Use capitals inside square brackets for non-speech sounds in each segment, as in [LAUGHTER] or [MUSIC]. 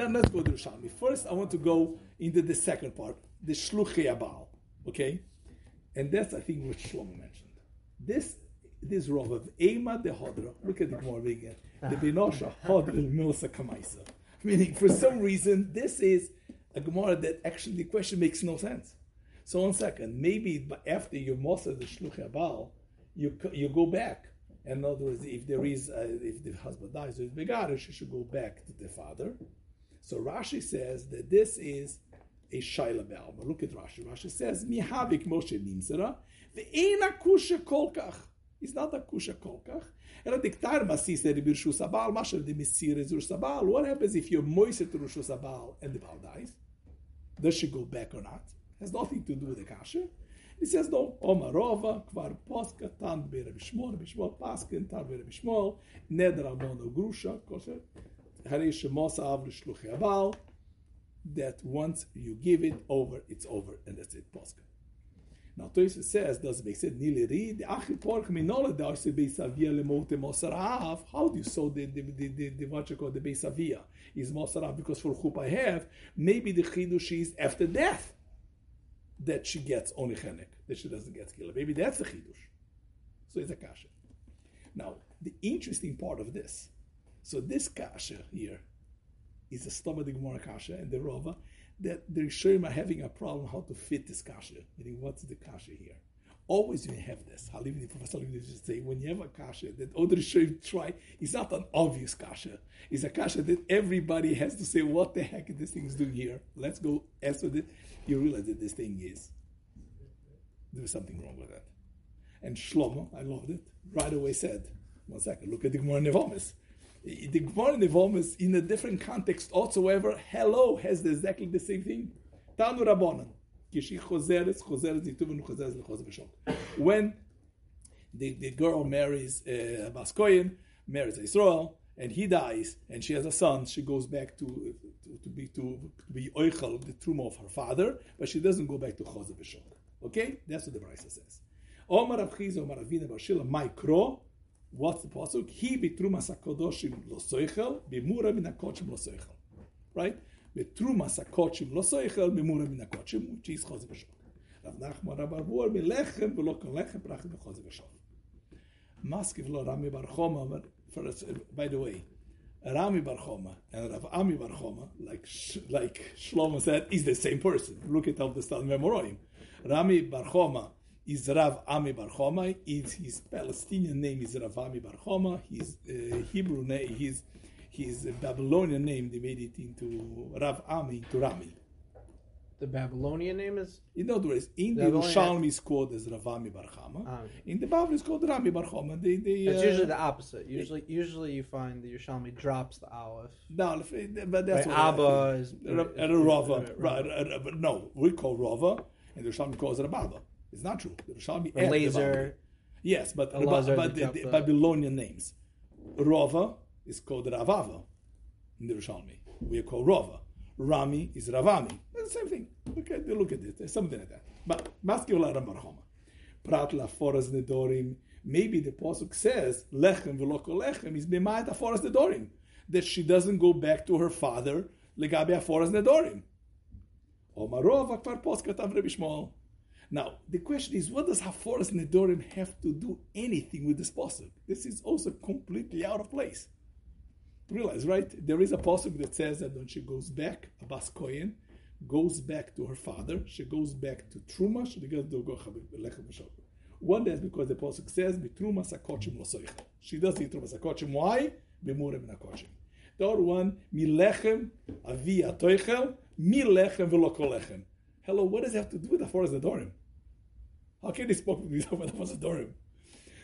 then let's go to Yerushalmi. First, I want to go into the second part, the Shluchei Abal. Okay? And that's, I think, what Shlomo mentioned. This this Rav of Ema de Hodra. Look at the Gemara again. The Benosha Hodra Milsa Kamaisa. Meaning, for some reason, this is a Gemara that actually the question makes no sense. So, one second, maybe after you Mosa the Shluchei Abal, you you go back. In other words, if there is, uh, if the husband dies or is begarish, she should go back to the father. So Rashi says that this is a shaila but Look at Rashi. Rashi says, "Mihavik Moshe nimsera ve'ena kusha kolkach." It's not a kusha kolkach. Ela diktar masisa birshus abal, masher de misiris rus sabal. What happens if you're moiset rus sabal and the baal dies? Does she go back or not? It has nothing to do with the kasha. He says, no, Omarova, Kvar Poska, Tan Bere Bishmol, Bishmol Paskin, Tan Bere Bishmol, Nedra Mono Grusha, Kosher. That once you give it over, it's over, and that's it, Poska. Now, Toysa says, does make sense? How do you saw the, the, the, the, the what you call the Beisavia? Is Mosarav because for Chup I have, maybe the Chidush is after death that she gets only chenek, that she doesn't get skila. Maybe that's the chidush. So it's a kasha. Now, the interesting part of this, so this kasha here is a stomach Gemara kasha and the Rova, that the Rishonim are having a problem how to fit this kasha. Meaning, what's the kasha here? Always you have this, even Professor Levin just say, when you have a kasha that other Rishonim try, it's not an obvious kasha. It's a kasha that everybody has to say, what the heck is this thing is doing here? Let's go answer it. You realize that this thing is, there's something wrong with that. And Shlomo, I loved it, right away said, one second, look at the Gemara Nevomis. The Gemara Nevomis, in a different context whatsoever, hello, has exactly the same thing. Tanu Rabbanan. When the, the girl marries uh, Baskoyin, marries Israel, and he dies, and she has a son, she goes back to to, to be to, to be oichel the truma of her father, but she doesn't go back to B'Shok. Okay, that's what the Brisa says. Omar Avchiz, Omar Avina Barshila, Maikro. What's the pasuk? He betrumas lo soichel, b'mura min hakochim lo soichel. Right? Betrumas hakochim lo soichel, b'mura min hakochim, which is Chozeh B'Shok. Rav Nachman Rav Arbuar, melechem v'lo kol lechem prachim b'Chozeh B'Shok. Maskiv lo Rami Bar Choma, by the way, Rami Bar Choma and Rav Ami Bar Choma, like like Shlomo said, is the same person. Look at all the stuff Memoroim. Rami Bar Choma is Rav Ami Bar Choma. Is his Palestinian name is Rav Ami Bar Choma. His uh, Hebrew name, his his Babylonian name, they made it into Rav Ami into Rami. The Babylonian name is. In other words, in the Yerushalmi is called as Ravami Bar Chama. Ah. In the Bible is called Rami Bar Chama. They, they, It's uh, usually the opposite. Usually, usually you find the Yerushalmi drops the aleph. No, but that's Right, what Abba is- and a is- Rava. is- Right, but no, we call Rava, and the Rishalmi calls it a Baba. It's not true. The Rishalmi adds laser. Yes, but, but they the, the Babylonian names. Rava is called Ravava in the Rishalmi. We call Rava. Rami is Ravami. It's the same thing. Look at, look at it. Something like that. But Maskiola Rambarchoma. Prat la foras nedorim. Maybe the Pasuk says, Lechem v'loko lechem is b'mayat aforas nedorim. That she doesn't go back to her father, legabe aforas nedorim. Omarov akvar pos katav Rebbe Shmuel. Now, the question is, what does Haforas Nedorim have to do anything with this pasuk? This is also completely out of place. Realize, right? There is a pasuk that says that when she goes back, Abbas Kohen goes back to her father, she goes back to Truma, she goes to. One that's because the pasuk says, "Bitruma sakochim losoicha." She doesn't eat truma sakochim. Why? B'murem nakochim. The other one, milechem avi atoichel, milechem kolechem. Hello, what does it have to do with the forest Adorim? How can they spoke with the forest Adorim?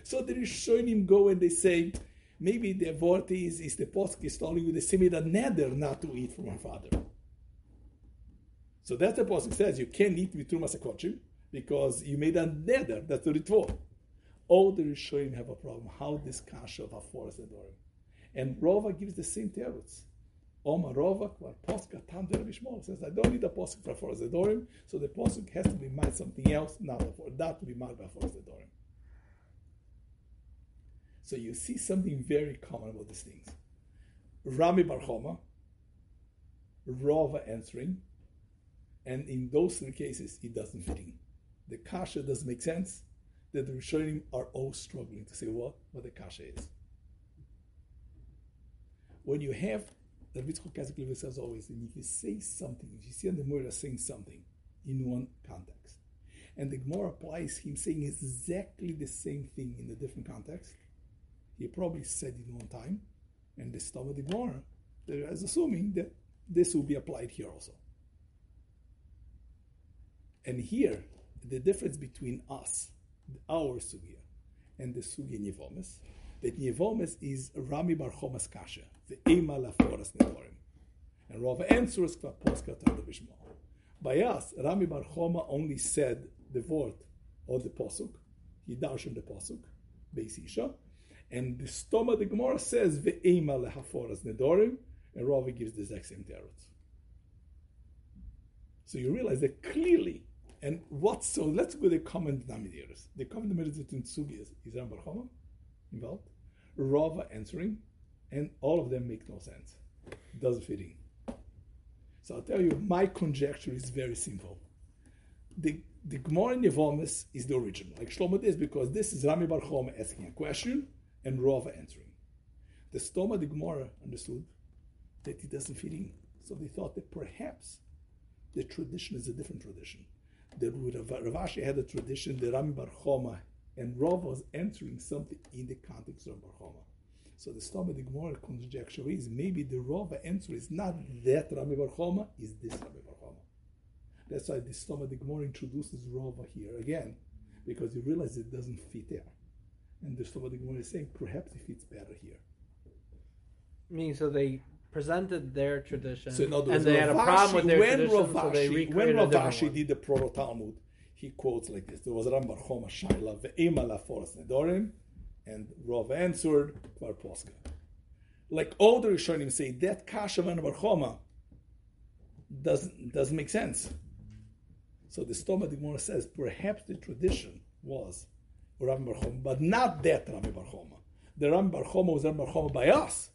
So the Rishonim go and they say, maybe the word is, is the posuk is telling you the similar neder not to eat from her father. So that's the posuk says you can't eat with truma sakochim because you made a neder. That's the ritual. All the Rishonim have a problem. How this kasha of a Adorim? And Rova gives the same teretz. Oma Rova kvar posuk tam der bishmol says I don't need a posuk for forest Adorim, so the posuk has to be made something else, not for that to be made by forest Adorim. So you see something very common about these things. Rami Bar Choma Rava answering, and in those three cases, it doesn't fit in. The kasha doesn't make sense. That the Rishonim are all struggling to say what what the kasha is. When you have the Yitzchok Kazakliv says always, and if you say something, if you see on the Gemara saying something in one context, and the Gemara applies him saying exactly the same thing in a different context, he probably said it one time, and the stomach of the Gemara, is assuming that this will be applied here also. And here, the difference between us, our sugya, and the sugya Yevomis, that Yevomis is Rami Bar Chomas Kasha, the Ema Laforas Nedorim. And Rava answers Kvaposka Tadavishma. By us, Rami Bar Choma only said the word or the posuk. He darshan the posuk, Beis Isha. And the stoma, the Gemara says, the Ve'ema lehaforas nedorim, and Rava gives the exact same teretz. So you realize that clearly, and what, so let's go to the common denominators. The common denominators between Sugi is, is Barchama involved, Rava answering, and all of them make no sense. It Doesn't fit in. So I'll tell you, my conjecture is very simple. The the Gemara in Yevomis is the original, like Shlomo is, because this is Rami Bar Choma asking a question and Rava answering. The Stoma, the Gemara understood that it doesn't fit in. So they thought that perhaps the tradition is a different tradition. That Rav Ashi had a tradition, the Rami Bar Choma, and Rav was answering something in the context of Bar Choma. So the Stoma, the Gemara conjecture is maybe the Rava answer is not that Rami Bar Choma, is this Rami Bar Choma. That's why the Stoma, the Gemara introduces Rava here again, because you realize it doesn't fit there. And the Stoma, the Gemara is saying perhaps it fits better here. Meaning, so they presented their tradition, So and they had a problem with their when tradition, Rav so they recreated when a Rav different Ashi one. did the Proto Talmud, he quotes like this: There was Ram Bar Choma Shaila ve'ema la Foras Nedorim, and Rav answered Bar Posca. Like all the Rishonim say, that Kasha van Bar Choma doesn't doesn't make sense. So the Stoma Gemara says perhaps the tradition was Ram Choma, but not that Bar Choma. The Ram Choma was Ram Choma by us,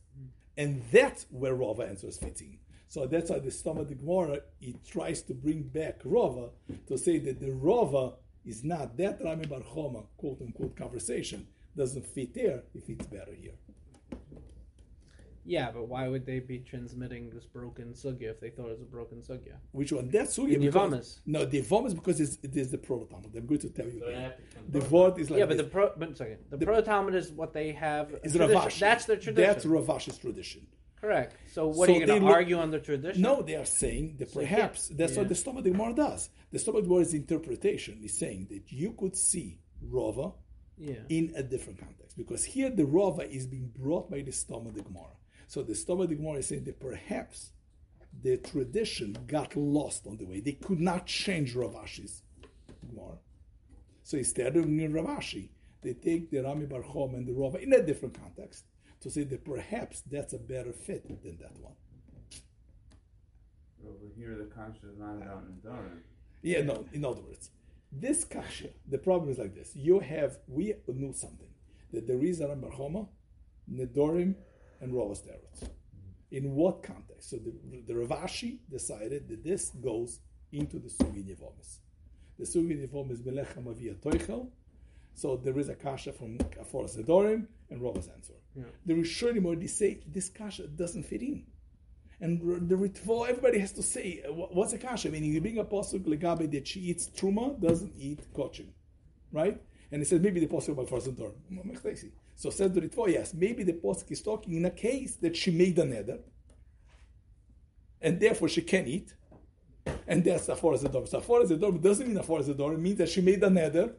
and that's where Rava answers fitting. So that's why the Stoma the Gemara it tries to bring back Rava to say that the Rava is not that Rami Bar Choma quote unquote conversation doesn't fit there. It fits better here. Yeah, but why would they be transmitting this broken sugya if they thought it was a broken sugya? Which one? That Sugya. The because- No, the Yevamis because it's, it is the Proto Talmud. I'm going to tell you. So they again. have to The convert. word is like yeah, but this. the pro, but second, the, The- proto Talmud is what they have. is tradition. Ravashi. That's their tradition. That's Ravashi's tradition. Correct. So what So are you they going to look- argue on the tradition? No, they are saying that So perhaps can't- that's yeah. what the Stoma de Gemara does. The Stoma de Gemara's interpretation is saying that you could see Rava Yeah. in a different context because here the Rava is being brought by the Stoma de Gemara. So the Stoma de Gemara is saying that perhaps the tradition got lost on the way. They could not change Ravashi's Gemara. So instead of Ravashi, they take the Rami Bar Chom and the Rava in a different context to say that perhaps that's a better fit than that one. Over here, the kasha is not about Nadarim. Yeah, no, in other words, this kasha, the problem is like this. You have, we knew something, that there is a Ram Choma, Nedorim, and Rovas Teretz. In what context? So the, the Ravashi decided that this goes into the Sugi Yevomis. The Sugi Yevomis Melech Hamavia Toichel. So there is a kasha from Aforas Nedorim and Rovas answer. The Rishonim already say this kasha doesn't fit in. And the Ritvo, everybody has to say, uh, what's a kasha? Meaning, you bring a posuk legabe that she eats truma, doesn't eat kochim, right? And it says maybe the posuk about first third. So says the Ritvo, yes, maybe the posuk is talking in a case that she made a neder, and therefore she can eat, and that's a forest ador. So a ador doesn't mean a forest ador, it means that she made a neder,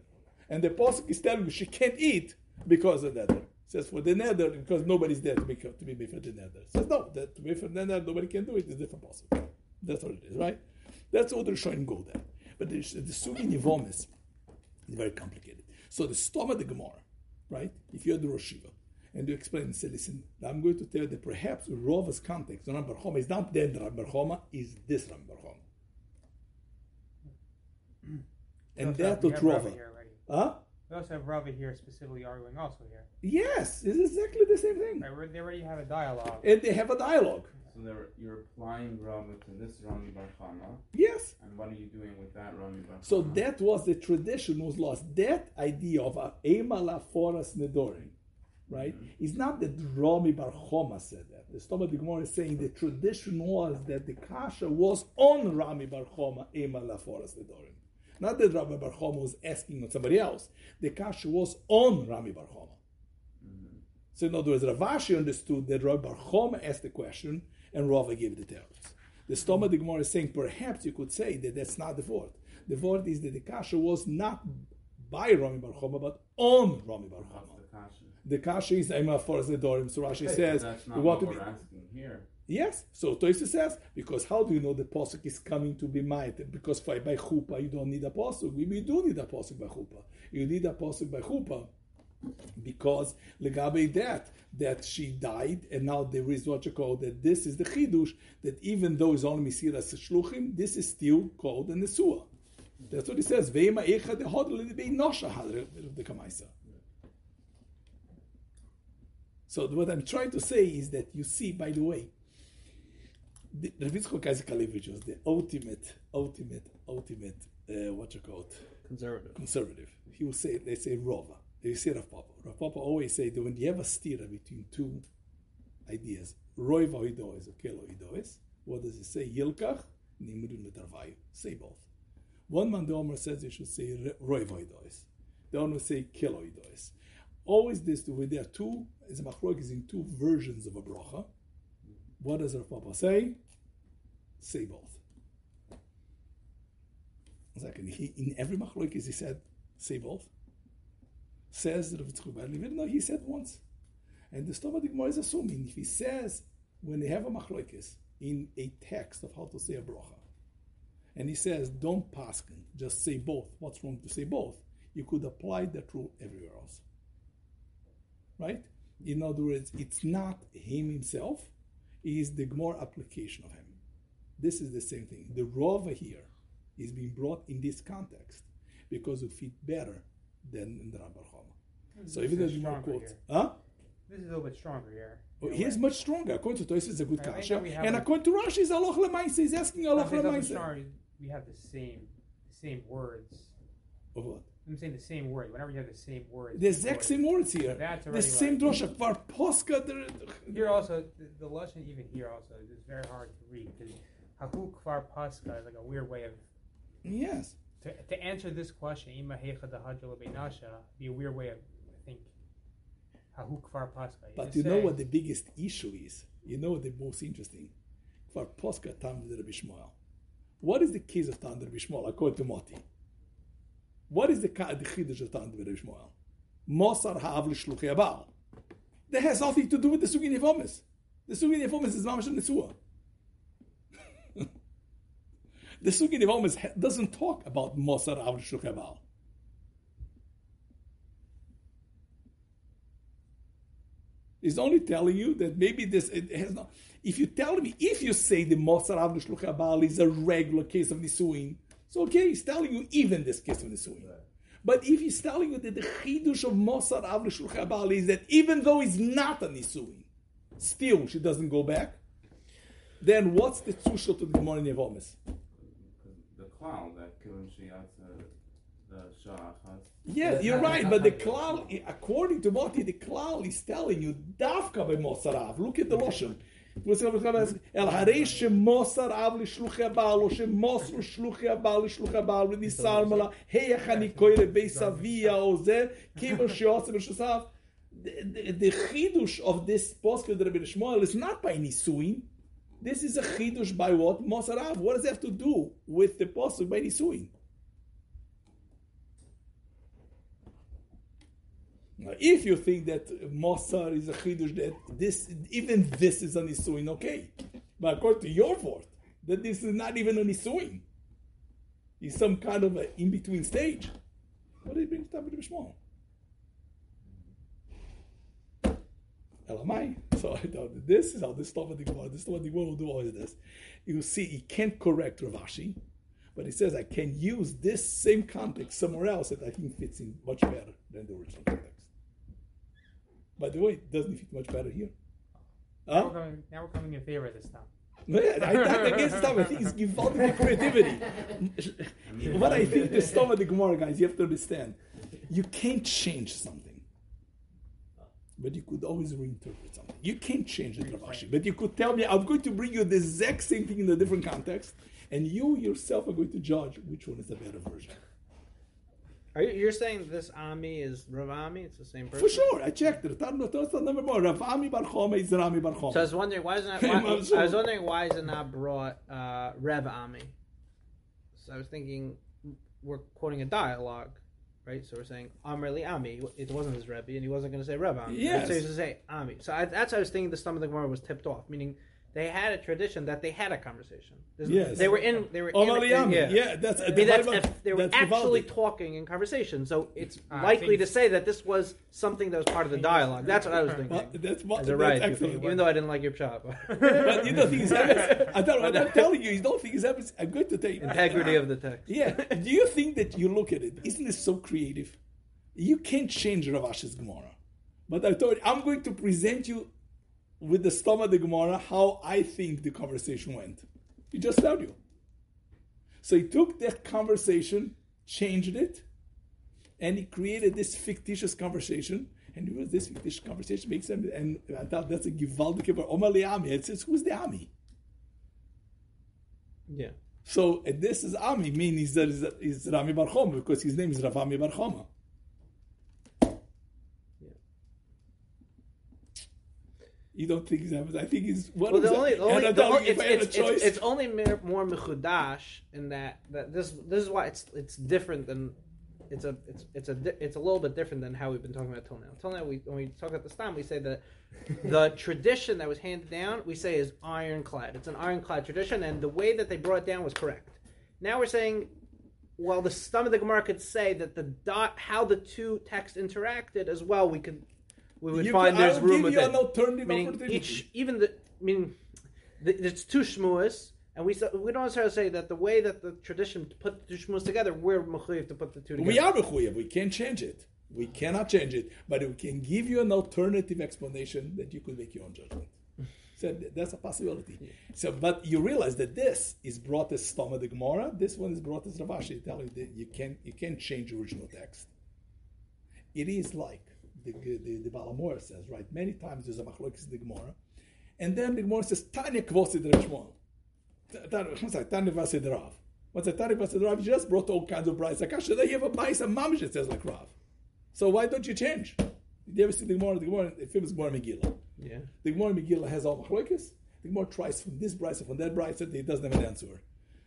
and the posuk is telling you she can't eat because of neder. Says for the nether because nobody's there to make to be made for the nether. Says no, that to be for the nether nobody can do it. It's different possible. That's what it is, right? That's what they're showing go there. But the, the sugi nivom is very complicated. So the stoma the Gemara, right? If you're the Rosh Shiva, and you explain and say, listen, I'm going to tell you that perhaps Rava's context, the Ram Choma is not that Ram Choma, is this Ram Choma. Hmm. And Also, that we to have Rava Rava. Huh? We also have Rava here specifically arguing also here. Yes, it's exactly the same thing. Right, they already have a dialogue. And they have a dialogue. So there, you're applying Rava to this Rami Bar Chama, Yes. and what are you doing with that Rami Bar Chama? So that was the tradition was lost. That idea of a Ema Foras Nedorim, right? Mm-hmm. It's not that Rami Bar Choma said that. The Stoma de Gemara is saying the tradition was that the kasha was on Rami Bar Choma Ema Foras Nedorim. Not that Rami Bar Choma was asking on somebody else. The kasha was on Rami Bar Choma. Mm-hmm. So in other words, Ravashi understood that Rabbi Bar Choma asked the question and Rava gave the teretz. The Stoma de Gemara is saying perhaps you could say that that's not the word. The word is that the kasha was not by Rami Bar Choma but on Rami Bar Choma. the kasha? Is Ema for the Dorim. So Rashi Okay, says that's not what to be we're asking here. Yes, so Toysa says because how do you know the posuk is coming to be ma'ated? Because by, by chupa you don't need a posuk. We, we do need a posuk by chupa. You need a posuk by chupa because legabe that that she died and now there is what you call that this is the chidush that even though it's only misiras shluchim, this is still called a nesua. That's what he says. Ve'ema echa de nosha the kamaisa. So what I'm trying to say is that you see, by the way, the Rav Kalevich was the ultimate, ultimate, ultimate, uh, what you call it, Conservative. conservative. He would say, they say Rova. They say Rav Papa. Rav Papa always say that when you have a stira between two ideas, Roiva Hidois or Kelo what does he say? Yilkach, Nimrun Metarvayu. Say both. One man, the Omer says you should say Roiva Hidois. The other say Kelo Hidois. Always this, when there are two, is a machlok is in two versions of a bracha. What does Rav Papa say? Say both. Second, he, in every machlokes he said, say both. Says Rav Levi, no, he said once. And the Stoma Gemara is assuming if he says when they have a machlokes in a text of how to say a bracha, and he says don't paskin, just say both. What's wrong to say both? You could apply that rule everywhere else, right? In other words, it's not him himself; is the Gemara application of him. This is the same thing. The rova here is being brought in this context because it fit better than in the Rambam Choma. Hmm, so even though the is Gemara quotes, huh? This is a little bit stronger here. Oh, a he is much stronger. According to Toys, it's a good Right, kasha. know we have And according to Rashi, it's Allah Lemaisa. He's asking Allah Lemaisa. We have the same, the same words. Of what? I'm saying the same word. Whenever you have the same word, The exact same words here. That's The same right. drosha. Kvar poska. Here also, the, the lesson even here also is very hard to read because hahu kvar paska is like a weird way of Yes. to, to answer this question. Ima hecha beinasha be a weird way of I think hahu kvar paska. But you know what the biggest issue is? You know what the most interesting? Kvar poska tam de Rabbi Shmuel. What is the case of tam de Rabbi Shmuel according to Moti? What is the the chiddush of tam de Rabbi Shmuel? Mosar ha'av l'shluchi abal. That has nothing to do with the sugin yevomis. The sugin yevomis is mamash nesua. [LAUGHS] The sugin yevomis doesn't talk about Mosar ha'av l'shluchi abal. It's only telling you that maybe this it has not. If you tell me, if you say the Mosar Av L'Shluch Abal is a regular case of Nisuin, so okay, he's telling you even this case of Nisuin. But if he's telling you that the Chidush of Mosar Av L'Shluch Abal is that even though he's not a Nisuin, still she doesn't go back, then what's the Tushot of the Gemara in Yevomis? The cloud that Kivim Shiyatza, uh, the Shachas. Yeah, you're right, but the klal, according to Moti, the klal is telling you dafka by Mosarav. Look at the Loshem. El harei shemosar av l'shluchi abal, o shemosru shluchi abal l'shluchi abal, v'nisar mala, heyach ani koire beisavia, o zeh, kivo sheose v'shusav. The, chidush of this poskel Rabbi Shmuel is not by nisuin. This is a chidush by what? Mosarav. What does it have to do with the poskel by nisuin? Now, if you think that Mossar is a chidush, that this even this is a nisuin, okay. But according to your word, that this is not even a nisuin. It's some kind of an in between stage. What did he bring to Tabit Bishmol? Elamai. So [LAUGHS] this is how this stuff the Gemara, this stuff of the Gemara will do always this. You see, he can't correct Ravashi, but he says I can use this same context somewhere else that I think fits in much better than the original context. By the way, it doesn't fit much better here. Now, Huh? we're coming, now we're coming in favor of this time. [LAUGHS] Yeah, I thought against Stam, I think it's gewaltige creativity. [LAUGHS] what I think the Stam of the Gemara, guys, you have to understand. You can't change something. But you could always reinterpret something. You can't change the Ravashi. But you could tell me, I'm going to bring you the exact same thing in a different context, and you yourself are going to judge which one is the better version. Are you, you're saying this Ami is Rav Ami? It's the same person. For sure, I checked it. Tarno Tosa number more. Ravami Bar Choma is Rami Bar So I was wondering why isn't it, I'm [LAUGHS] why. I was wondering why is it not brought uh, Rev Ami? So I was thinking we're quoting a dialogue, right? So we're saying Amrli Ami. It wasn't his Rebbe, and he wasn't going to say Rev Ami. right? Yes. So he was going to say Ami. So I, that's how I was thinking the stomach of the Gemara was tipped off, meaning they had a tradition that they had a conversation. There's- Yes. They were in. They were Omar in. Yami. yeah. Yeah, that's I mean, that's, that's- if they were that's actually Vivaldi. talking in conversation, so it's I likely to say that this was something that was part of the dialogue. That's what I was thinking. Well, that's what that's right, excellent. even though I didn't like your shop. but you don't think it's evidence. [LAUGHS] I don't know what I'm uh, telling you. You don't think it's evidence. I'm going to tell you. Integrity of the text. Yeah. Do you think that you look at it? Isn't it so creative? You can't change Ravash's Gemara. But I thought I'm going to present you with the stomach of the Gemara how I think the conversation went. He just told you. So he took that conversation, changed it, and he created this fictitious conversation. And it was this fictitious conversation makes sense. And I thought that's a givaldik Omar Ami. It says, who's the Ami? Yeah. So this is Ami, meaning that is Rami Bar Choma because his name is Ravami Bar Choma. You don't think it's happens? I think it's what Well, the only, only, the only if it's, I had a it's, it's, choice, it's only more mechudash in that that this this is why it's it's different than it's a it's it's a it's a little bit different than how we've been talking about till now. Till now, we when we talk about the stam, we say that the [LAUGHS] tradition that was handed down, we say is ironclad. It's an ironclad tradition, and the way that they brought it down was correct. Now we're saying, well, the stam of the Gemara could say that the dot how the two texts interacted as well. We could we would you find can- there's I'll room give you an alternative meaning opportunity. each even the I mean the, it's two shmuas and we we don't necessarily say that the way that the tradition put the two shmuas together we're mechuyev to put the two together. we are mechuyev. We can't change it. We cannot change it, but we can give you an alternative explanation that you could make your own judgment. So that's a possibility. So, but you realize that this is brought as Stoma the Gemara. This one is brought as Ravashi, telling you that you can't you can't change original text. It is like the the, the Baal HaMaor says, right? Many times there's a machlokes in the Gemara, and then the Gemara says Tanya Kvosid Rav Shmuel. What's that? Tanya Vasid Rav. What's that? Tanya Vasid Rav? You just brought all kinds of brides. Like, actually, you have a and mamish that says like Rav. So why don't you change? Did you ever see the Gemara? The Gemara, the famous Gemara Megillah. yeah. The Gemara Megillah has all machlokes. The Gemara tries from this brisa, from that brisa, it doesn't have an answer.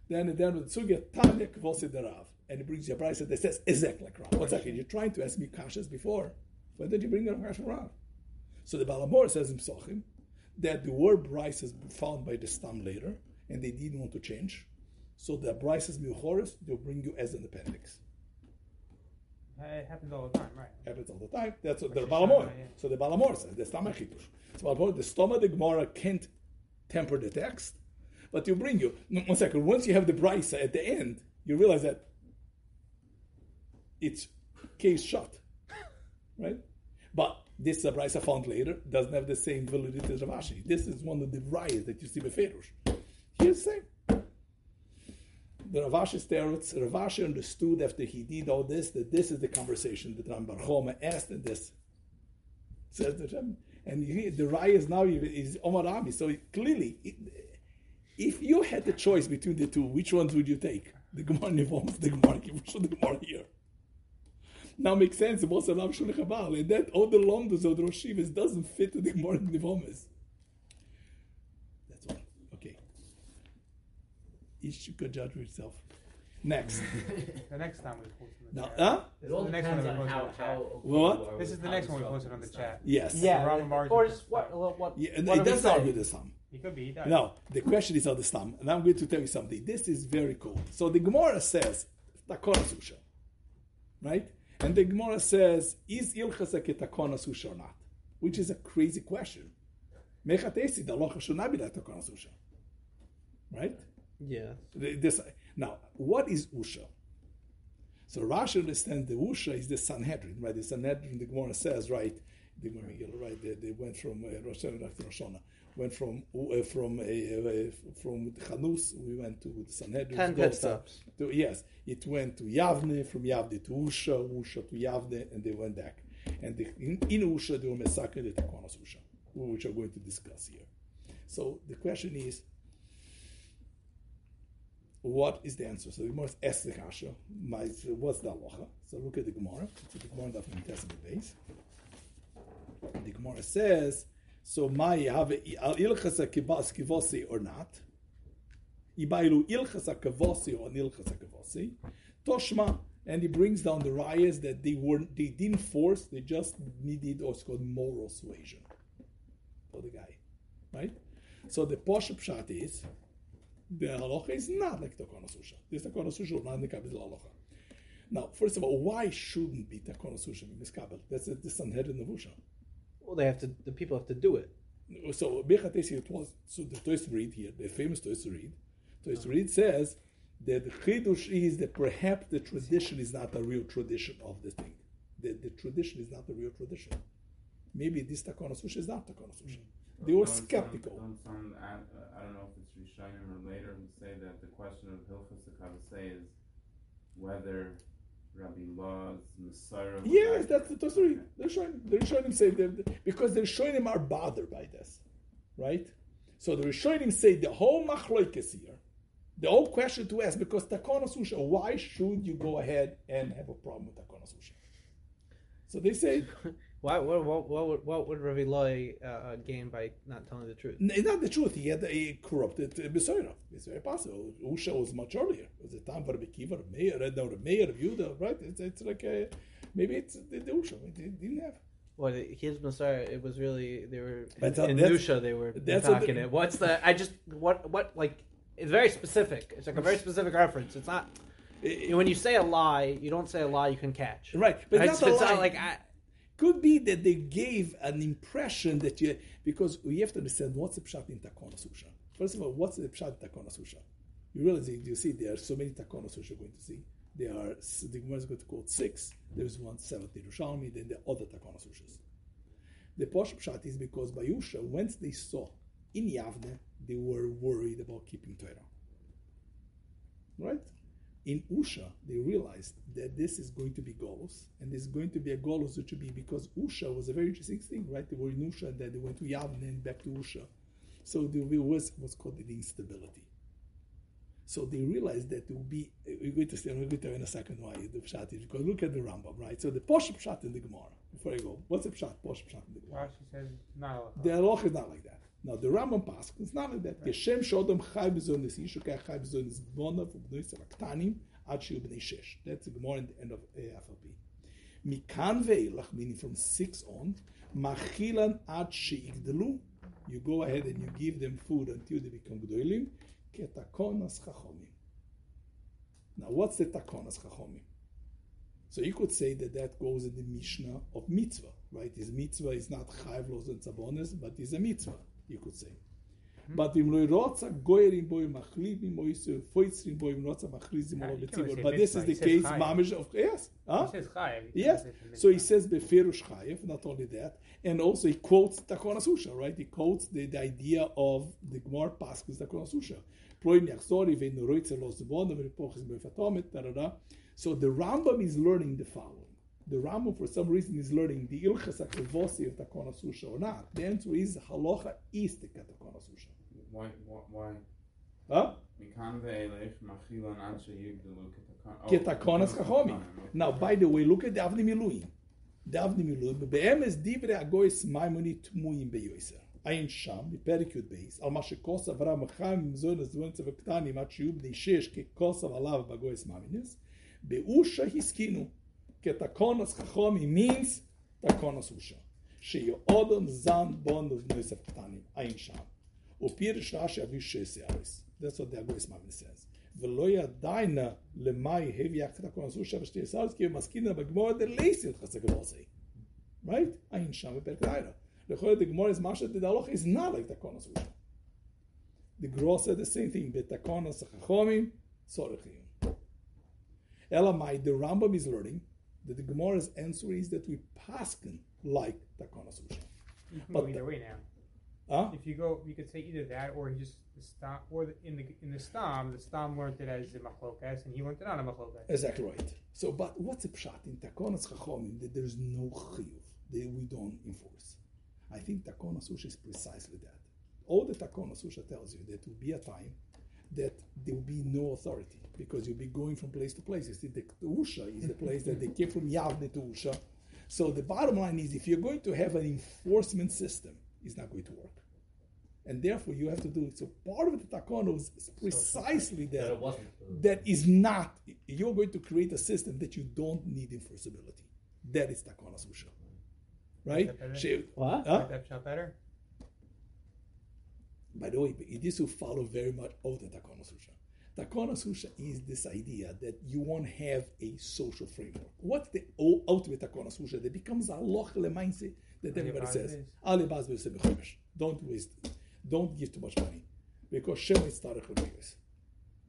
Then, the then with Sugya Tanya Kvosid Rav, and it brings you a brisa that says exactly like Rav. What's that? You're trying to ask me kashas before. Why don't you bring the kash from Rav? So the Baal HaMaor says in Psochim that the word brisa is found by the stam later, and they didn't want to change. So the brisa is Milchoris, they'll bring you as an appendix. It happens all the time, right? happens all the time. That's what the Baal HaMaor. Yeah. So the Baal HaMaor says, the Stama Chitush. So Baal HaMaor, the Stoma the Gemara can't temper the text, but you bring you. One second. Once you have the Brisa at the end, you realize that it's case shut, right? But this is a Brisa found later doesn't have the same validity as Ravashi. This is one of the riots that you see with Ferush. Here's the same. The Ravashi teretz, Ravashi understood after he did all this that this is the conversation that Ram asked and this says the Ram. And he, the is now is Omar Ami. So it- clearly, it, if you had the choice between the two, which ones would you take? The Gemara Nivom, the Gemara the Gemara here. Now makes sense. It was a Ram Shulech Habal, and that all the lomdos of the Rosh Yeshivas doesn't fit to the Gemara Nivomis. That's all. Okay. Each could judge for itself. Next. [LAUGHS] The next time we post on the now, chat. huh? It all The next depends one on we how, posted on the how. chat. What? This is the next one we posted on the chat. Yes. Yeah, Rama Margin or was- just what, what, what, Yeah, and what it does say? argue the sum. He could be. He does. No, the question is on the stam, and I'm going to tell you something. This is very cool. So the Gemara says, Takona Susha, right? And the Gemara says, is Ilchasa ke Takona Susha or not? Which is a crazy question. Mechatesi, the Locha should not be like. Right? Yeah. This, now, what is Usha? So Rashi understands the Usha is the Sanhedrin, right? The Sanhedrin, the Gemara says, right? The Gemara, right? They, they went from uh, Rosh Hashanah to Rosh Hashanah. Went from uh, from uh, uh, from Chanus, we went to the Sanhedrin. Ten pit stops. To, yes, it went to Yavne, from Yavne to Usha, Usha to Yavne, and they went back. And the, in, in Usha, they were massacred the Takonas Usha, which I'm going to discuss here. So the question is, what is the answer? So the Gemara asks the Kasha, my- what's the halacha? So look at the Gemara. So the Gemara of the Testament base. The Gemara says, so my have ilchasa kibas kivosi or not? Ibailu ilchasa kavosi or ilchasa kavosi. Toshma, and he brings down the riots that they weren't, they didn't force, they just needed what's called moral suasion for the guy, right? So the posh pshat is the halacha is not like takona susha. This takona susha not the kabel halacha. Now, first of all, why shouldn't be takona susha be miskabel? That's the Sanhedrin. Well, they have to. The people have to do it. So Bechatesi it was so the Toys read here, the famous Toys read. Toys read says that the chidush is that perhaps the tradition is not a real tradition of the thing. The, the tradition is not a real tradition. Maybe this takona susha is not takona susha. They were Don't some- skeptical. Don't some, ad- uh, I don't know if it's Rishonim or later who say that the question of Hilchas Kabasei is whether Rabbi Law's Messiah. Yes, that's the Toys read. They're showing they're showing him say that because they're showing him are bothered by this, right? So the Rishonim say the whole machloikes here, the whole question to ask because takona susha, why should you go ahead and have a problem with takona susha? So they say [LAUGHS] Why? What? What? What would, what would Ravi Loy uh, uh, gain by not telling the truth? n- not the truth. He had a corrupted Besoira. It's very possible. Usha was much earlier. It was a time for Rabbi Kiva, the mayor, no, the mayor of Yudah, right? It's, it's like a, maybe it's the, the Usha. It didn't have. What his Messiah? It was really they were But in that's- Nusha. They were that's talking it. What's the? I just what what like. It's very specific. It's like a very specific reference. It's not when you say a lie, you don't say a lie you can catch. Right, but Right? not a it's lie. not like I, Could be that they gave an impression that you because we have to understand what's the pshat in takona susha. First of all, what's the pshat in takona susha? You realize you see there are so many takona susha going to see. There are the Gemara is going to quote six. There's one seventh Yerushalmi. Then the other takona sushas. The posh pshat is because by Yusha, once they saw in Yavne, they were worried about keeping Torah. Right? In Usha, they realized that this is going to be Golos, and this is going to be a Golos which would be because Usha was a very interesting thing, right? They were in Usha, then they went to Yavne and back to Usha. So there was what's called the instability. So they realized that it would be, we're going to say, I'm going to tell you in a second why the Pshat is, because look at the Rambam, right? So the Posh Pshat in the Gemara, before I go, what's the Pshat, Posh Pshat in the Gemara? Rashi says not The halacha is not like that. Now the Rambam it's not like that. Geshem shodom chai b'zon is ishu kai chai b'zon is bona v'bnoi selaktanim ad shiu b'nei shesh. That's the Gemara in the end of uh, Af Al Pi. Mikan ve'ilach, meaning from six on, machilan ad she'igdelu. You go ahead and you give them food until they become gdoilim. Ketakonas chachomim. Now what's the takonas chachomim? So you could say that that goes in the Mishnah of mitzvah, right? His mitzvah is not chayv los and tzabones, but is a mitzvah, you could say. But loy rotza goyerim boy machlivim moisu foitzrim boy rotza machlizim Yeah, olo you can't betzibur. But this is the case, mamish of yes, huh? He says chayav. Yes. So he says beferush chayev. Not only that, and also he quotes Takona Susha, right? He quotes the, the idea of the Gemara Paskus Takona Susha. Proim yachzori ve'nu roitze los zvonim v'ripochis be'fatomet tarara. So the Rambam is learning the following The Rambam, for some reason, is learning the Ilchas HaKavosi of Takona Susha or not. The answer is Halacha is the Takona Susha. Why? Why? why? Huh? Mikan ve'elech machilan ad sheyigdelu ketakon- oh, Ketakonas ketakon- Chachomi. okay. Now, by the way, look at the Avni Miluim. The Avni Miluim, be'emes divre agois maimoni tmuim beyoiser. Ayin sham, בפרק י"ב, על מה שכוס אברהם החיים ממזון הזמן צבא קטנים עד שיהיו בני שש ככוסף עליו בגויס מאמינס, באושה הסכינו, כתקונוס חכומי means תקונוס אושה, שיועדון זן בון ובנויסף קטנים, עין שם. ופירש רש"י אביו שסי אריס. That's what the הגויס מאמינס says. ולא ידענה למאי הביא יחד תקונוס אושה ושתי סאריס, כי הוא מסכינה בגמור דלייסי את חסק גדוסי. right? עין שם בפרק לילה. יכול להיות the Gemara is masha the halacha is not like Takonas Usha. The Gemara said the same thing, but Takonas Chachomim Sorechim. Elamai, the Rambam is learning that the Gemara's answer is that we paskin like Takonas Usha. You can But go either the- way now. Huh? If you go, you could say either that, or he just the stam, or the, in the in the stam, the stam learned it as a machlokas, and he learned it on a machlokas. Exactly right. So, but what's the pshat in Takonas Chachomim that there's no chiyuv that we don't enforce? I think Takonas is precisely that. All the Takonas tells you that will be a time that there will be no authority because you'll be going from place to place. You see, the, the Usha is the place that they came from Yavne to Usha. So the bottom line is, if you're going to have an enforcement system, it's not going to work. And therefore, you have to do it. So part of the takonos is precisely That that it wasn't. Uh, that is not you're going to create a system that you don't need enforceability. That is takonas usha, right? Is that better? She- What? huh? Like that shot better. By the way, it is to follow very much out the takonas usha. Takonas usha is this idea that you won't have a social framework. What's the ultimate takonas usha that becomes a loch lemainse that everybody says? Alibaz Ali baz b'yosef b'chomesh. Don't waste, don't give too much money, because Shem is tarek.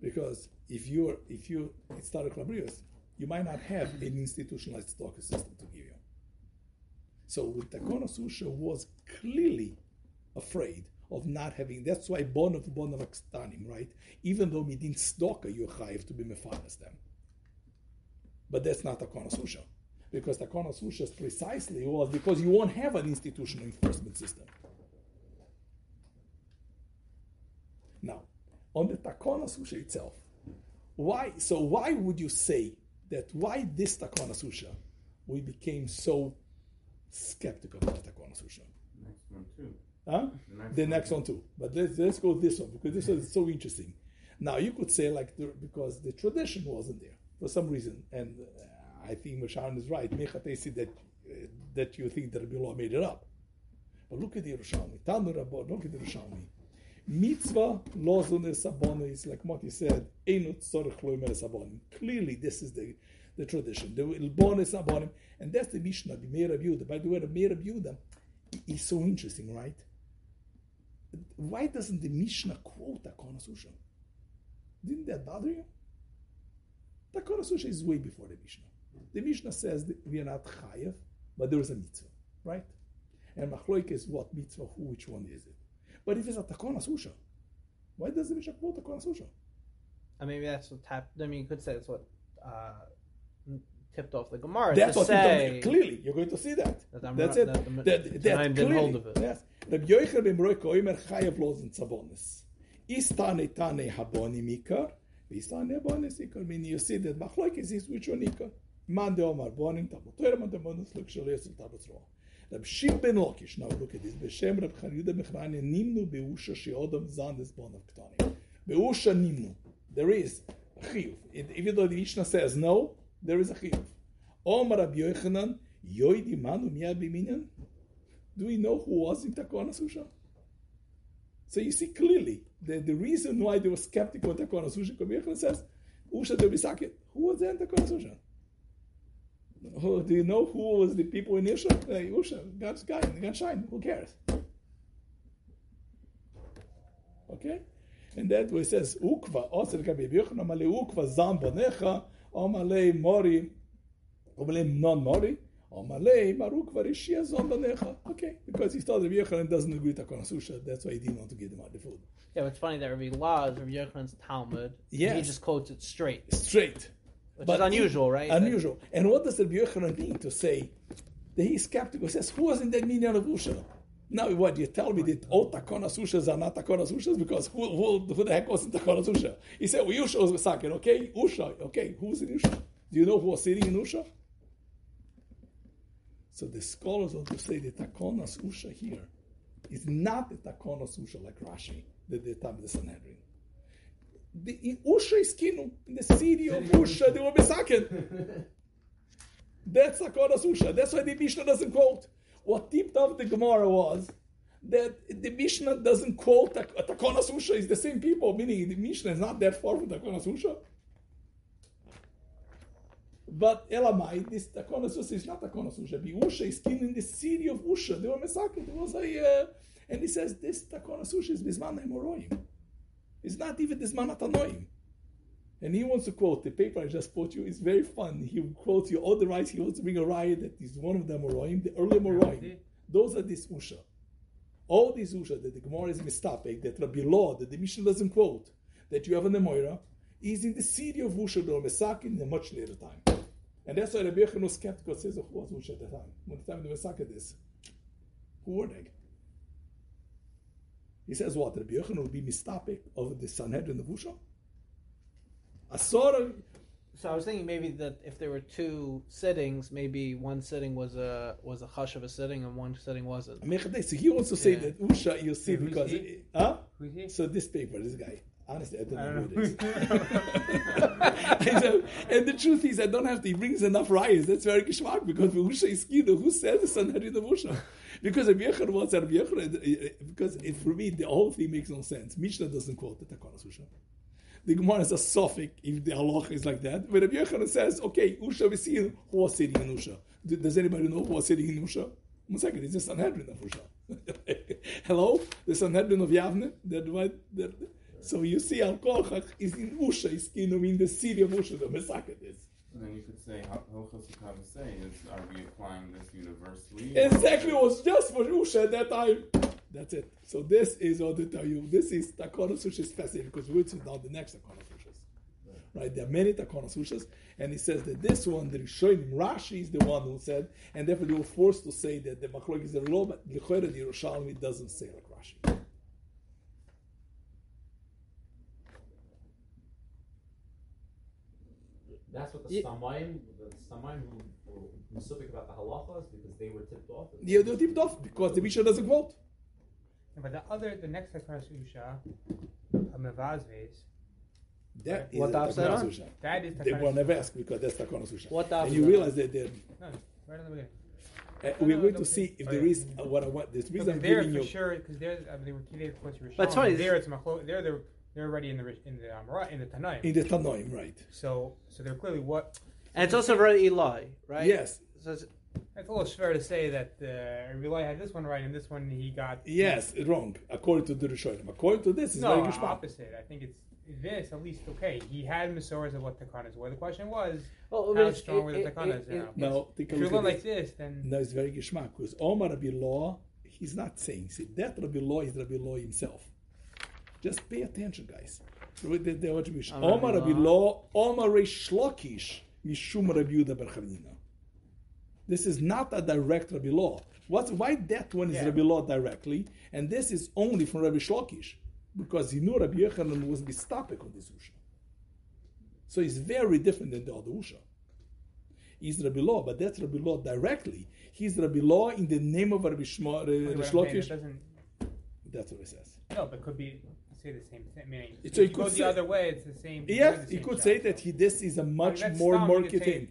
Because if you're if you it's tarek you might not have an institutionalized stock system to give you. So with Takonos Usha was clearly afraid of not having. That's why bon of bon of akstanim, right? Even though we didn't stalker you chayiv to be mefanas them, but that's not Takonos Usha, because Takonos Usha precisely was because you won't have an institutional enforcement system. Now, on the Takonos Usha itself, why? So why would you say that? Why this Takonos Usha? We became so skeptical about Takonos Usha. Next one too. Huh? The next The one. next one too. But let's, let's go this one because this one is so interesting. Now you could say like the, because the tradition wasn't there for some reason, and uh, I think Masharon is right. Mechatesi that uh, that you think that Rabbi Law made it up. But look at the Yerushalmi. Tanu Rabbo, look at the Yerushalmi. Mitzvah lo zone sabona is like Moti said. Einut tzorich lo imer sabonim. Clearly, this is the the tradition. The ilbon sabonim, and that's the Mishnah, the Meir of Yehuda. By the way, the Meir of Yehuda is so interesting, right? Why doesn't the Mishnah quote Takona Susha? Didn't that bother you? Takona Susha is way before the Mishnah. The Mishnah says we are not chayav, but there is a mitzvah, right? And machloik is what mitzvah, who, which one is it? But if it's a Takona Susha, why does the Mishnah quote Takona Susha? I mean, that's what tap. I mean, you could say that's what uh, tipped off the Gemara That's what say clearly you're going to see that. that That's not- it. that That, that that I didn't clearly. hold of it. Yes. Rabbi Yochanan ben Roika Omer chayav lozen tzabonis. Is tane tane haboni mikar, is tane abonis ikar. Meaning you see that machlokes is which one ikar. Man de omar bonim tabot Torah, man de bonis look shalias and tabot roa. Rab Shim ben Lakish, now look at this. Beshem Rab Charyuda Mechrani nimnu beusha sheodam zandes bonav ktani. Beusha nimnu. There is chiyuv. Even though the Mishnah says no, there is a chiyuv. Omar Rab Yochanan, yoidi manu miyad b'minyan. Do we know who was in Takona Susha? So you see clearly the, the reason why they were skeptical of Takona Susha, Kabir says, Usha de Bisaket. Who was there in Takona Susha? Who, do you know who was the people in? Hey, Usha, God's guy, God shine. Who cares? Okay? And that way it says, Ukva, Osir Gabi Yochanan, Male Ukva, Zam Bonecha, Omale Mori, Omale non Mori, Omale Baruch Varishia Zam Bonecha. Okay, because he thought Rabbi Yochanan doesn't agree Takona Susha, that's why he didn't want to give them out the food. Yeah, but it's funny that Rabbi Law is Rabbi Yochanan's Talmud. and He just quotes it straight, Straight. which But is unusual, right? Unusual. And what does Rabbi Yochanan mean to say that he's skeptical? He says, who was in that minyan of Usha? Now, what, you tell me that all Takona Sushas are not Takona Sushas? Because who, who, who the heck was in Takona Susha? He said, well, Usha was second, okay? Usha, okay. Who's in Usha? Do you know who was sitting in Usha? So the scholars want to say the Takonas Usha here is not the Takonas Usha like Rashi, the, the time of the Sanhedrin. The, in Usha is Kinu, in the city of Usha, they were Besaken. [LAUGHS] That's Takonas Usha. That's why the Mishnah doesn't quote. What tipped off the Gemara was that the Mishnah doesn't quote Tak- Takonas Usha. It's the same people, meaning the Mishnah is not that far from Takonas Usha. But Elamai, this Takonas Usha is not Takonas Usha. The Usha is king in the city of Usha. They were Mesakin. There was a, uh, and he says this Takonas Usha is Bisman Emoroim. It's not even Bisman Atanoim. And he wants to quote the paper I just quote you. It's very fun. He quotes you all the rights. He wants to bring a riot that is one of the Moroim, the early Moroim. Those are this Usha. all these Usha that the Gemara is mistapek, that Rabbi Law, that the Mishnah doesn't quote, that you have in the Moira, is in the city of Usha, the Mesakin, in a much later time. And that's why Rabbi Yechon was skeptical, says, oh, who was Usha at the time? When the time of the Mesaka this? Who were they? He says what? Rabbi Yechon will be mistapek of the Sanhedrin of Usha? Asora, So I was thinking maybe that if there were two sittings, maybe one sitting was a was a hush of a sitting and one sitting wasn't. Mechadeh, so he wants to say Yeah. that Usha, you see, Yeah, who's because, he? huh? Who's he? So this paper, this guy, honestly, I don't I know don't who it is. know. [LAUGHS] and, so- and the truth is, I don't have to. He brings enough riots. That's very geschmack because Usha is Kino. Who says the Sanhedrin of Usha? Because Rabbi Yechon wants Rabbi Yechon, uh, because it, for me the whole thing makes no sense. Mishnah doesn't quote the Takonas Usha. The Gemara is a suffix if the halacha is like that. But Rabbi Yechon says, okay, Usha we see who was sitting in Usha. Do- Does anybody know who was sitting in Usha? One second, it's the Sanhedrin of Usha. [LAUGHS] Hello, the Sanhedrin of Yavne. That right. That, so you see, Al Korchach is in Usha, is in the city of Usha. The Mesaket is. And then you could say Hilchos Kavasei is are we applying this universally? Exactly, it was just for Usha at that time. That's it. So this is all to tell you. This is Takonas Usha is fascinating because we're to now the next Takona Sushas. Right? There are many Takona Sushas, and he says that this one, the Rishonim, Rashi is the one who said, and therefore they were forced to say that the Machlok is the law, but the Yerushalmi doesn't say like Rashi. That's what the Ye- Samayim, the Samayim who were Masupik about the halachas because they were tipped off. Yeah, they're tipped off because the Mishnah doesn't quote. But the other, the next Takana Usha, a Mevazves, That is What a daf said Takona on? Susha. They Takana were never asked because that's Takonas Usha. What daf And is you realize that they're No, right in the beginning. Uh, No, we're no, going no, to see if oh, there yeah. is uh, what I want. The reason Because I'm there giving you. sure, because there, I mean, they were Kidei of course Yerushalmi. That's funny. There it's Machlo. There they're they're already in the Rish- in the Amra in the Tanaim. In the Tanoim, right? So so they're clearly what. And it's also very Eli, right? Yes, So it's, It's a little fair to say that uh, Relay had this one right and this one he got. yes, wrong. According to the Rishonim. According to this, it's No, very geschmack. opposite. I think it's this at least okay. He had Masoras of what Takanas were. The question was well, how but it's- strong were the it- Takanas it- it- now. No, take a If you look go like this. this, then No, it's very geschmack because Omar Rabbi Law, he's not saying. See, that Rabbi Law is Rabbi Law himself. Just pay attention, guys. Read the- the attribution. Omar Rabbi Law, Omar Reish Lakish, Mishum Rabbi Yehuda bar Chanina. This is not a direct Rabbi Law. What's why that one is Yeah. Rabbi Law directly, and this is only from Rabbi Shlokish, because he knew Rabbi Yochanan was mistapek on this usha. So it's very different than the other usha. He's Rabbi Law, but that's Rabbi Law directly. He's Rabbi Law in the name of Rabbi Shmo, uh, Rabbi Shlokish. That's what it says. No, but could be say the same thing. Meaning, So if he you go could the other way, it's the same. Yes, it's he the could same say that he, this is a mean, much that's more marketing. you murky could say- thing.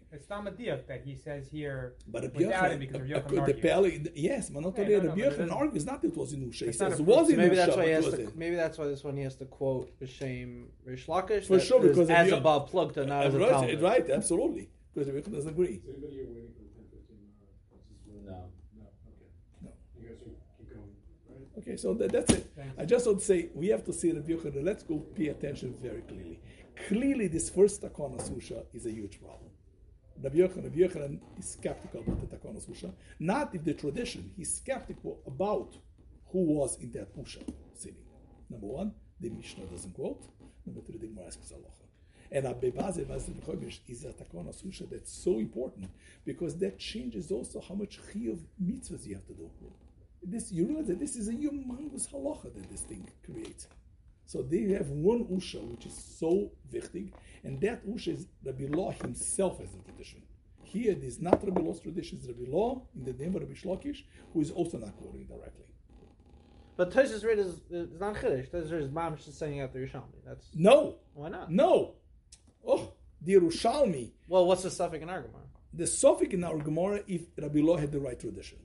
That he says here But Rabbi without Yochanan, because Rabbi the argues. Yes, but not Yeah, only no, no, Rabbi Yochanan doesn't- argues not that it was in Usha. He says it was proof. in maybe Usha, that's why he has it to. wasn't. Maybe that's why this one he has to quote B'Shem Rish Lakish. For sure, because as Rabbi a Yo- Baal Plugta, not as a right, right, absolutely. Because Rabbi Yochanan doesn't agree. Is anybody here waiting for the ten fifteen hour? No. No, okay. No. You guys should keep going, right? Okay, so that, that's it. Thanks. I just want to say we have to see Rabbi Yochanan. Let's go pay attention very clearly. Clearly, this first Takanas Usha is a huge problem. Rabbi Yochanan, Rabbi Yochanan is skeptical about the Takanas Usha. Not if the tradition. He's skeptical about who was in that Pusha sitting. Number one, the Mishnah doesn't quote. Number three, the Gemara asks halacha. And Abbe Baze Baze B'Chodesh is a Takanas Usha that's so important because that changes also how much chiyuv mitzvahs you have to do. This you realize that this is a humongous halacha that this thing creates. So they have one usha which is so wichtig, and that usha is Rabbi Law himself as a tradition. Here it is not Rabbi Law's tradition, it's Rabbi Law in the name of Rabbi Shlokish, who is also not quoting directly. But Tosh's read is, is not Chiddush. Tosh's read is Mamish is sending out the Yerushalmi. That's No, why not? no. Oh, the Yerushalmi, Well, what's the suffix in Argamar? the Sophic in our Gemara if Rabbi Law had the right tradition.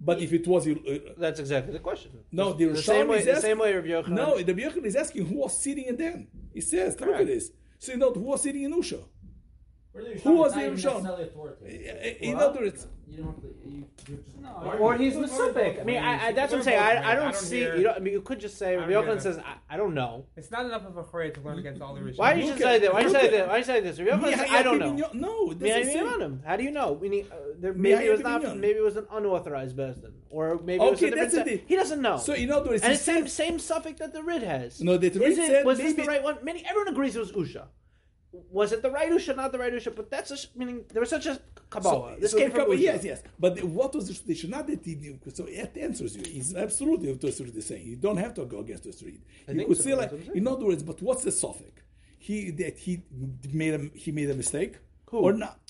But if it was uh, That's exactly the question. No, the the same way. is The asking- same way Rabbi Yochanan. No, Rabbi Yochanan is asking who was sitting in them. He says, look at this. So you know who was sitting in Usha. Or the Who was Rishonim, the not even Rishon? In Well, other words, You don't have to. You, No, arguing. Or he's They're Masupik. I mean, I, I, that's what I'm saying. I. I I don't don't see. hear- You don't, I mean, you could just say I don't Rabbi Yochanan says, I, I don't know. It's not enough of a choreh to learn against all the Rishon. Why do you Look just say that? Why do you say that? Why do you say this? Rabbi Yochanan says, I don't know. No, Yeah, this I is mean, on him. How do you know? Meaning, uh, there, maybe it was not. Maybe it was an unauthorized person, or maybe it was Okay, a different. that's the thing. He doesn't know. So in other words, and he same same suffix that the Rid has. No, the Is Rid it, said was this the right one? Meaning everyone agrees it was Usha. Was it the right Usha, not the right Usha? But that's a, meaning there was such a Kabbalah. this so came from Kabbalah- Yes, yes. But the- what was the tradition? Not that he knew. So it answers you. He's absolutely what Tosfot is saying. You don't have to go against Tosfot. I You think could so, say like, what in other words, but what's the suffix? He that he made a he made a mistake Who? or not?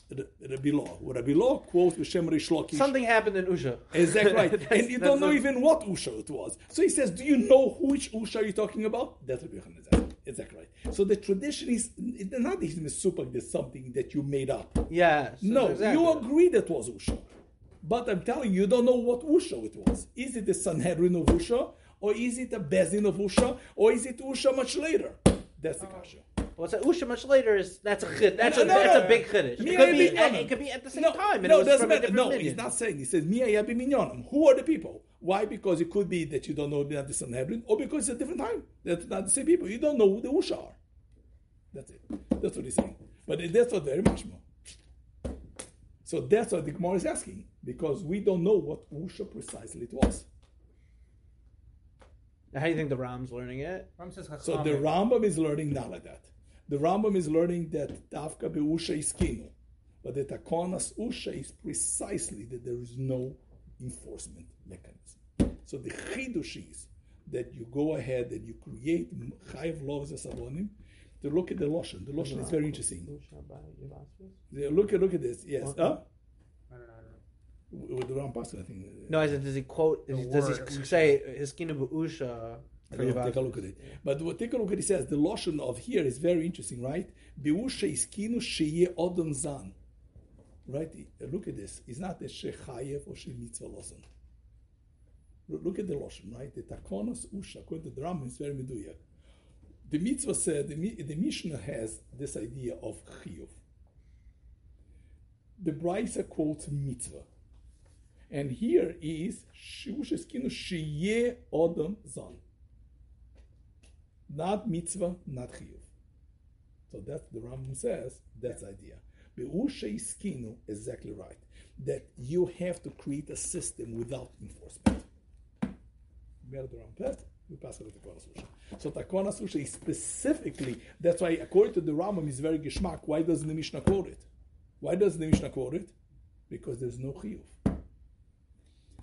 Rabbi Law. Rabbi Law quotes B'Shem Rish Lakish. Something happened in Usha. Exactly right. [LAUGHS] And you don't know what- even what Usha it was. So he says, Do you know which Usha you're talking about? That's Rabbi Yochanan Zayim. Exactly right. So the tradition is not he's super there's something that you made up. Yes. No, exactly. you agree that was Usha. But I'm telling you, you don't know what Usha it was. Is it the Sanhedrin of Usha? Or is it a Beis Din of Usha? Or is it Usha much later? That's the kasha. What's that? Usha much later is that's a chid. That's No, a no, that's no. a big chiddush. It could be it could be at the same time. No, it doesn't matter. No, lineage. he's not saying. He says, Mia Yabi Minyonim. Who are the people? Why? Because it could be that you don't know the Sanhedrin, or because it's a different time. That's not the same people. You don't know who the Usha are. That's it. That's what he's saying. But that's not very much more. So that's what the Gemara is asking, because we don't know what Usha precisely it was. How do you think the Ram's learning it? Ram says So the Chachamim. Rambam is learning not like that. The Rambam is learning that Tafka be'usha is kinu, but the Takonas usha is precisely that there is no enforcement mechanism. So the chidush is that you go ahead and you create chayiv laws as avonim. To look at the lashon, the lashon is very interesting. Yeah, Look at look at this. Yes, huh? I don't know. I don't. With the Rambam, I think. uh, No, I said, does he quote? The does word he say his kinu b'usha? I don't take a look at it. But what, take a look at it. It says the lashon of here is very interesting, right? Beusha iskinu sheye odom zan. Right? Look at this. It's not a shechayev or she mitzvah losen. Look at the lashon, right? The takonos usha, according to the Rambam, is very meduyak. The mitzvah said, the, the Mishnah has this idea of chiyuv. The Brisa quotes mitzvah. And here is Shush Eskinu Sheye Odom Zon. Not mitzvah, not chiyuv. So that's the Rambam says, that's idea. Be'usha Iskinu, exactly right. That you have to create a system without enforcement. So Takonas Usha is specifically, that's why according to the Rambam is very geschmack. Why doesn't the Mishnah quote it? Why doesn't the Mishnah quote it? Because there's no chiyuv.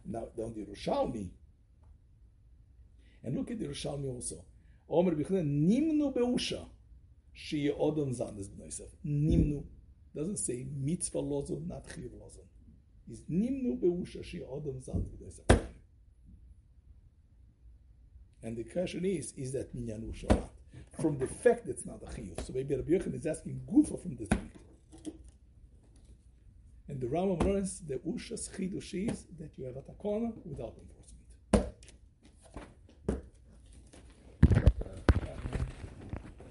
Now, on the Yerushalmi, and look at the Yerushalmi also. Omer Bichlan, Nimnu Beusha, Shia Odom Zandes. Nimnu. Doesn't say mitzvah lozon, not chiyuv lozon. It's Nimnu Beusha, Shia Odom B'noisef. And the question is, is that minyan usha not? From the fact that it's not a chiyuv. So maybe Rabbi Yochanan is asking gufa from the thing. And the Rambam learns the Ushas Chidush is that you have a takona without enforcement.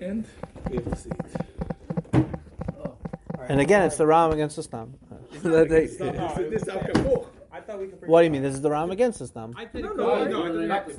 And we have to see it. And again, it's the Ram against the Stam. [LAUGHS] That they- This is Al Kapoch. I thought we could. what do you mean? This is the Ram against the Stam. I think No, it no, could- no, no, not the